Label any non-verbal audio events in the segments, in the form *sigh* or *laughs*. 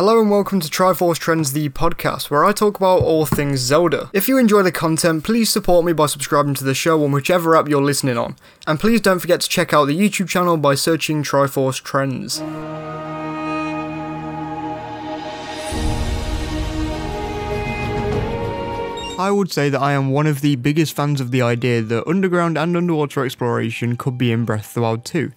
Hello and welcome to Triforce Trends, the podcast, where I talk about all things Zelda. If you enjoy the content, please support me by subscribing to the show on whichever app you're listening on. And please don't forget to check out the YouTube channel by searching Triforce Trends. I would say that I am one of the biggest fans of the idea that underground and underwater exploration could be in Breath of the Wild 2.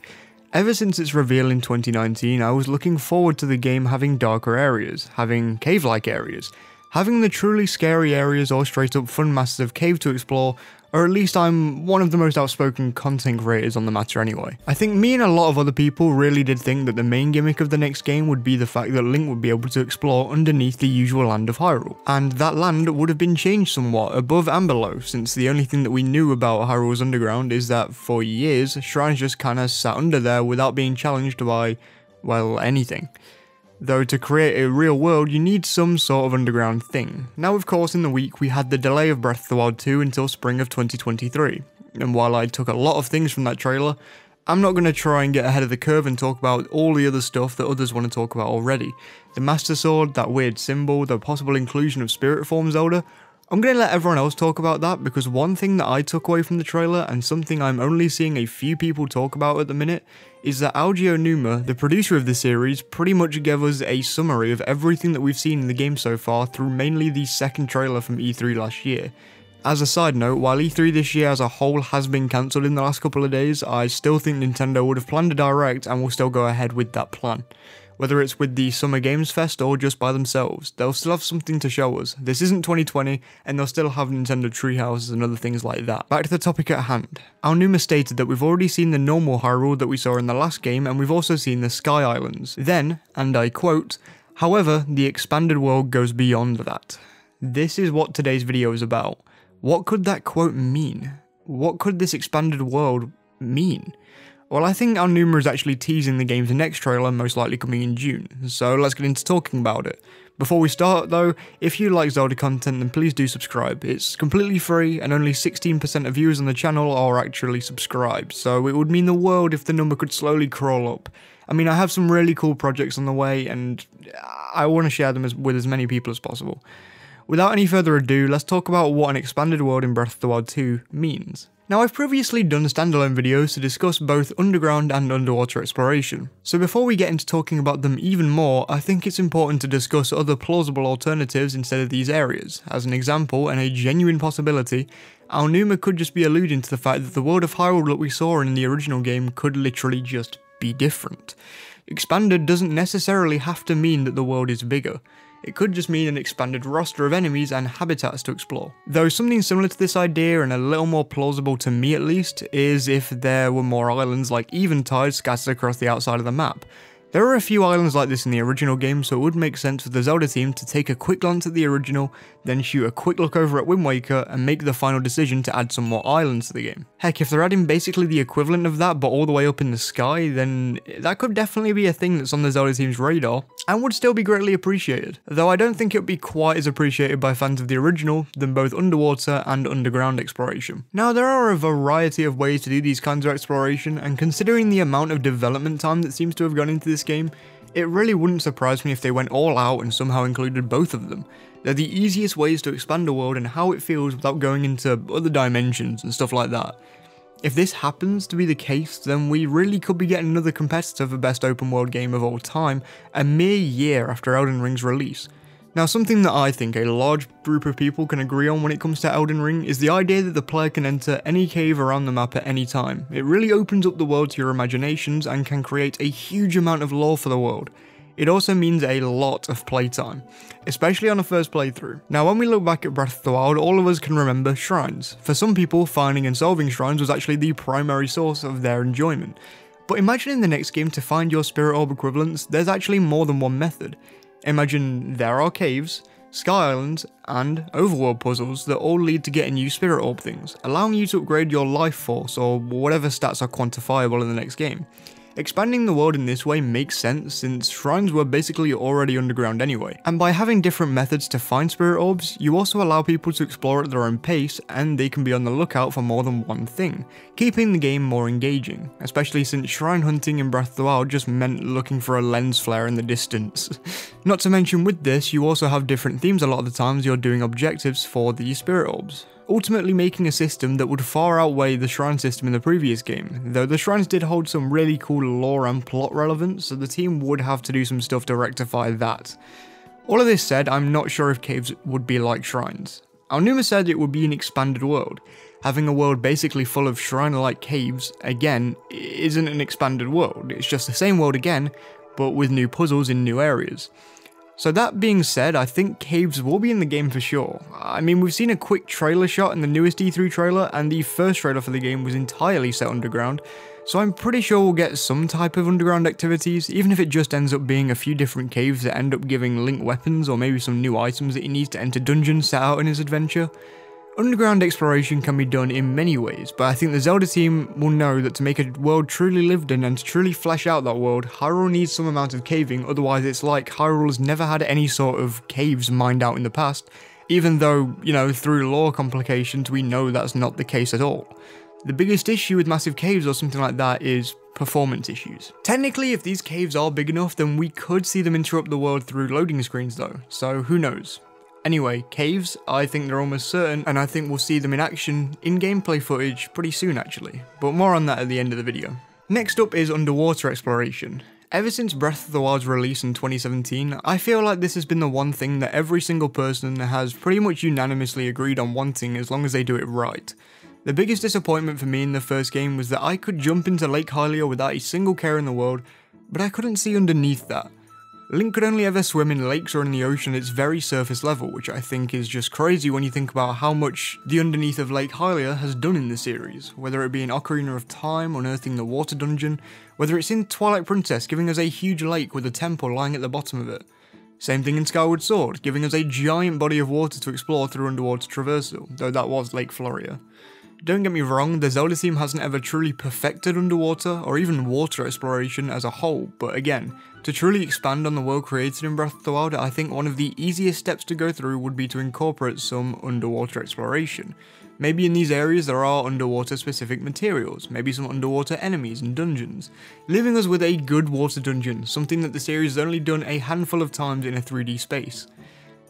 Ever since its reveal in 2019, I was looking forward to the game having darker areas, having cave like areas, having the truly scary areas or straight up fun massive cave to explore, or at least I'm one of the most outspoken content creators on the matter anyway. I think me and a lot of other people really did think that the main gimmick of the next game would be the fact that Link would be able to explore underneath the usual land of Hyrule, and that land would have been changed somewhat above and below, since the only thing that we knew about Hyrule's underground is that for years, shrines just kinda sat under there without being challenged by, well, anything though to create a real world you need some sort of underground thing. Now of course in the week we had the delay of Breath of the Wild 2 until spring of 2023, and while I took a lot of things from that trailer, I'm not going to try and get ahead of the curve and talk about all the other stuff that others want to talk about already. The Master Sword, that weird symbol, the possible inclusion of Spirit Form Zelda, I'm going to let everyone else talk about that because one thing that I took away from the trailer and something I'm only seeing a few people talk about at the minute is that Eiji Aonuma, the producer of the series, pretty much gave us a summary of everything that we've seen in the game so far through mainly the second trailer from E3 last year. As a side note, while E3 this year as a whole has been cancelled in the last couple of days, I still think Nintendo would have planned a direct and will still go ahead with that plan whether it's with the Summer Games Fest or just by themselves. They'll still have something to show us. This isn't 2020, and they'll still have Nintendo Treehouses and other things like that. Back to the topic at hand. Aonuma stated that we've already seen the normal Hyrule that we saw in the last game, and we've also seen the Sky Islands. Then, and I quote, However, the expanded world goes beyond that. This is what today's video is about. What could that quote mean? What could this expanded world mean? Well, I think Aonuma is actually teasing the game's next trailer, most likely coming in June, so let's get into talking about it. Before we start though, if you like Zelda content then please do subscribe. It's completely free and only 16% of viewers on the channel are actually subscribed, so it would mean the world if the number could slowly crawl up. I mean, I have some really cool projects on the way and I want to share them as, with as many people as possible. Without any further ado, let's talk about what an expanded world in Breath of the Wild 2 means. Now I've previously done standalone videos to discuss both underground and underwater exploration, so before we get into talking about them even more, I think it's important to discuss other plausible alternatives instead of these areas. As an example, and a genuine possibility, Aonuma could just be alluding to the fact that the world of Hyrule that we saw in the original game could literally just be different. Expanded doesn't necessarily have to mean that the world is bigger. It could just mean an expanded roster of enemies and habitats to explore. Though something similar to this idea and a little more plausible to me at least is if there were more islands like Eventide scattered across the outside of the map. There are a few islands like this in the original game, so it would make sense for the Zelda team to take a quick glance at the original, then shoot a quick look over at Wind Waker and make the final decision to add some more islands to the game. Heck, if they're adding basically the equivalent of that but all the way up in the sky, then that could definitely be a thing that's on the Zelda team's radar, and would still be greatly appreciated. Though I don't think it would be quite as appreciated by fans of the original than both underwater and underground exploration. Now, there are a variety of ways to do these kinds of exploration, and considering the amount of development time that seems to have gone into this game, it really wouldn't surprise me if they went all out and somehow included both of them. They're the easiest ways to expand a world and how it feels without going into other dimensions and stuff like that. If this happens to be the case, then we really could be getting another competitor for best open world game of all time a mere year after Elden Ring's release. Now, something that I think a large group of people can agree on when it comes to Elden Ring is the idea that the player can enter any cave around the map at any time. It really opens up the world to your imaginations and can create a huge amount of lore for the world. It also means a lot of playtime, especially on a first playthrough. Now, when we look back at Breath of the Wild, all of us can remember shrines. For some people, finding and solving shrines was actually the primary source of their enjoyment. But imagine in the next game to find your Spirit Orb equivalents, there's actually more than one method. Imagine there are caves, Sky Islands, and overworld puzzles that all lead to getting you Spirit Orb things, allowing you to upgrade your life force or whatever stats are quantifiable in the next game. Expanding the world in this way makes sense since shrines were basically already underground anyway, and by having different methods to find spirit orbs, you also allow people to explore at their own pace and they can be on the lookout for more than one thing, keeping the game more engaging, especially since shrine hunting in Breath of the Wild just meant looking for a lens flare in the distance. *laughs* Not to mention with this, you also have different themes a lot of the times you're doing objectives for the spirit orbs ultimately making a system that would far outweigh the shrine system in the previous game, though the shrines did hold some really cool lore and plot relevance, so the team would have to do some stuff to rectify that. All of this said, I'm not sure if caves would be like shrines. Aonuma said it would be an expanded world. Having a world basically full of shrine-like caves, again, isn't an expanded world, it's just the same world again, but with new puzzles in new areas. So that being said, I think caves will be in the game for sure. I mean, we've seen a quick trailer shot in the newest E3 trailer, and the first trailer for the game was entirely set underground, so I'm pretty sure we'll get some type of underground activities, even if it just ends up being a few different caves that end up giving Link weapons or maybe some new items that he needs to enter dungeons set out in his adventure. Underground exploration can be done in many ways, but I think the Zelda team will know that to make a world truly lived in and to truly flesh out that world, Hyrule needs some amount of caving, otherwise it's like Hyrule has never had any sort of caves mined out in the past, even though, you know, through lore complications we know that's not the case at all. The biggest issue with massive caves or something like that is performance issues. Technically, if these caves are big enough, then we could see them interrupt the world through loading screens though, so who knows. Anyway, caves, I think they're almost certain, and I think we'll see them in action in gameplay footage pretty soon actually, but more on that at the end of the video. Next up is underwater exploration. Ever since Breath of the Wild's release in 2017, I feel like this has been the one thing that every single person has pretty much unanimously agreed on wanting as long as they do it right. The biggest disappointment for me in the first game was that I could jump into Lake Hylia without a single care in the world, but I couldn't see underneath that. Link could only ever swim in lakes or in the ocean at its very surface level, which I think is just crazy when you think about how much the underneath of Lake Hylia has done in the series, whether it be in Ocarina of Time, unearthing the water dungeon, whether it's in Twilight Princess giving us a huge lake with a temple lying at the bottom of it. Same thing in Skyward Sword, giving us a giant body of water to explore through underwater traversal, though that was Lake Floria. Don't get me wrong, the Zelda team hasn't ever truly perfected underwater or even water exploration as a whole, but again, to truly expand on the world created in Breath of the Wild, I think one of the easiest steps to go through would be to incorporate some underwater exploration. Maybe in these areas there are underwater specific materials, maybe some underwater enemies and dungeons, leaving us with a good water dungeon, something that the series has only done a handful of times in a 3D space.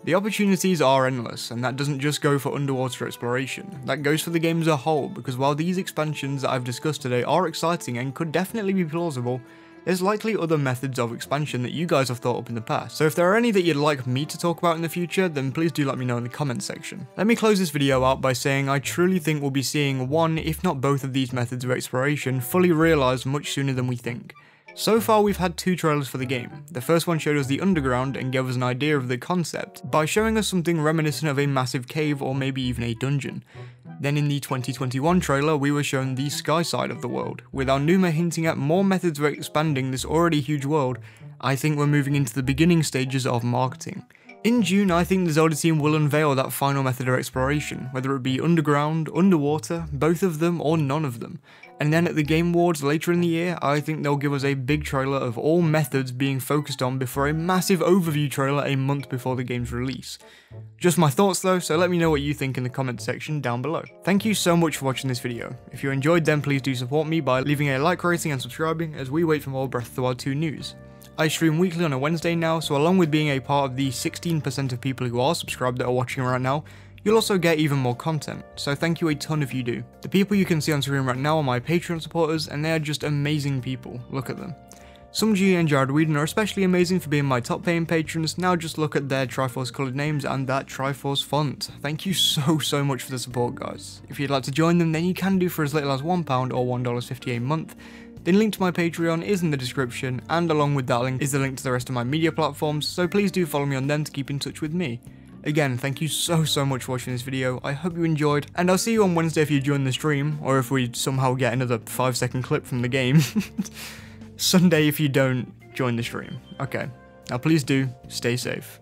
The opportunities are endless, and that doesn't just go for underwater exploration, that goes for the game as a whole, because while these expansions that I've discussed today are exciting and could definitely be plausible, there's likely other methods of expansion that you guys have thought up in the past, so if there are any that you'd like me to talk about in the future, then please do let me know in the comments section. Let me close this video out by saying I truly think we'll be seeing one, if not both of these methods of exploration fully realised much sooner than we think. So far we've had two trailers for the game. The first one showed us the underground and gave us an idea of the concept, by showing us something reminiscent of a massive cave or maybe even a dungeon. Then in the 2021 trailer we were shown the sky side of the world, with Aonuma hinting at more methods of expanding this already huge world, I think we're moving into the beginning stages of marketing. In June, I think the Zelda team will unveil that final method of exploration, whether it be underground, underwater, both of them, or none of them. And then at the Game Awards later in the year, I think they'll give us a big trailer of all methods being focused on before a massive overview trailer a month before the game's release. Just my thoughts though, so let me know what you think in the comments section down below. Thank you so much for watching this video. If you enjoyed then please do support me by leaving a like rating and subscribing as we wait for more Breath of the Wild 2 news. I stream weekly on a Wednesday now, so along with being a part of the 16% of people who are subscribed that are watching right now, you'll also get even more content, so thank you a ton if you do. The people you can see on screen right now are my Patreon supporters, and they are just amazing people, look at them. Some G and Jared Whedon are especially amazing for being my top paying patrons, now just look at their Triforce coloured names and that Triforce font. Thank you so so much for the support guys. If you'd like to join them then you can do for as little as £1 or $1.50 a month, the link to my Patreon is in the description, and along with that link is the link to the rest of my media platforms, so please do follow me on them to keep in touch with me. Again, thank you so so much for watching this video, I hope you enjoyed, and I'll see you on Wednesday if you join the stream, or if we somehow get another 5 second clip from the game. *laughs* Sunday if you don't join the stream. Okay, now please do, stay safe.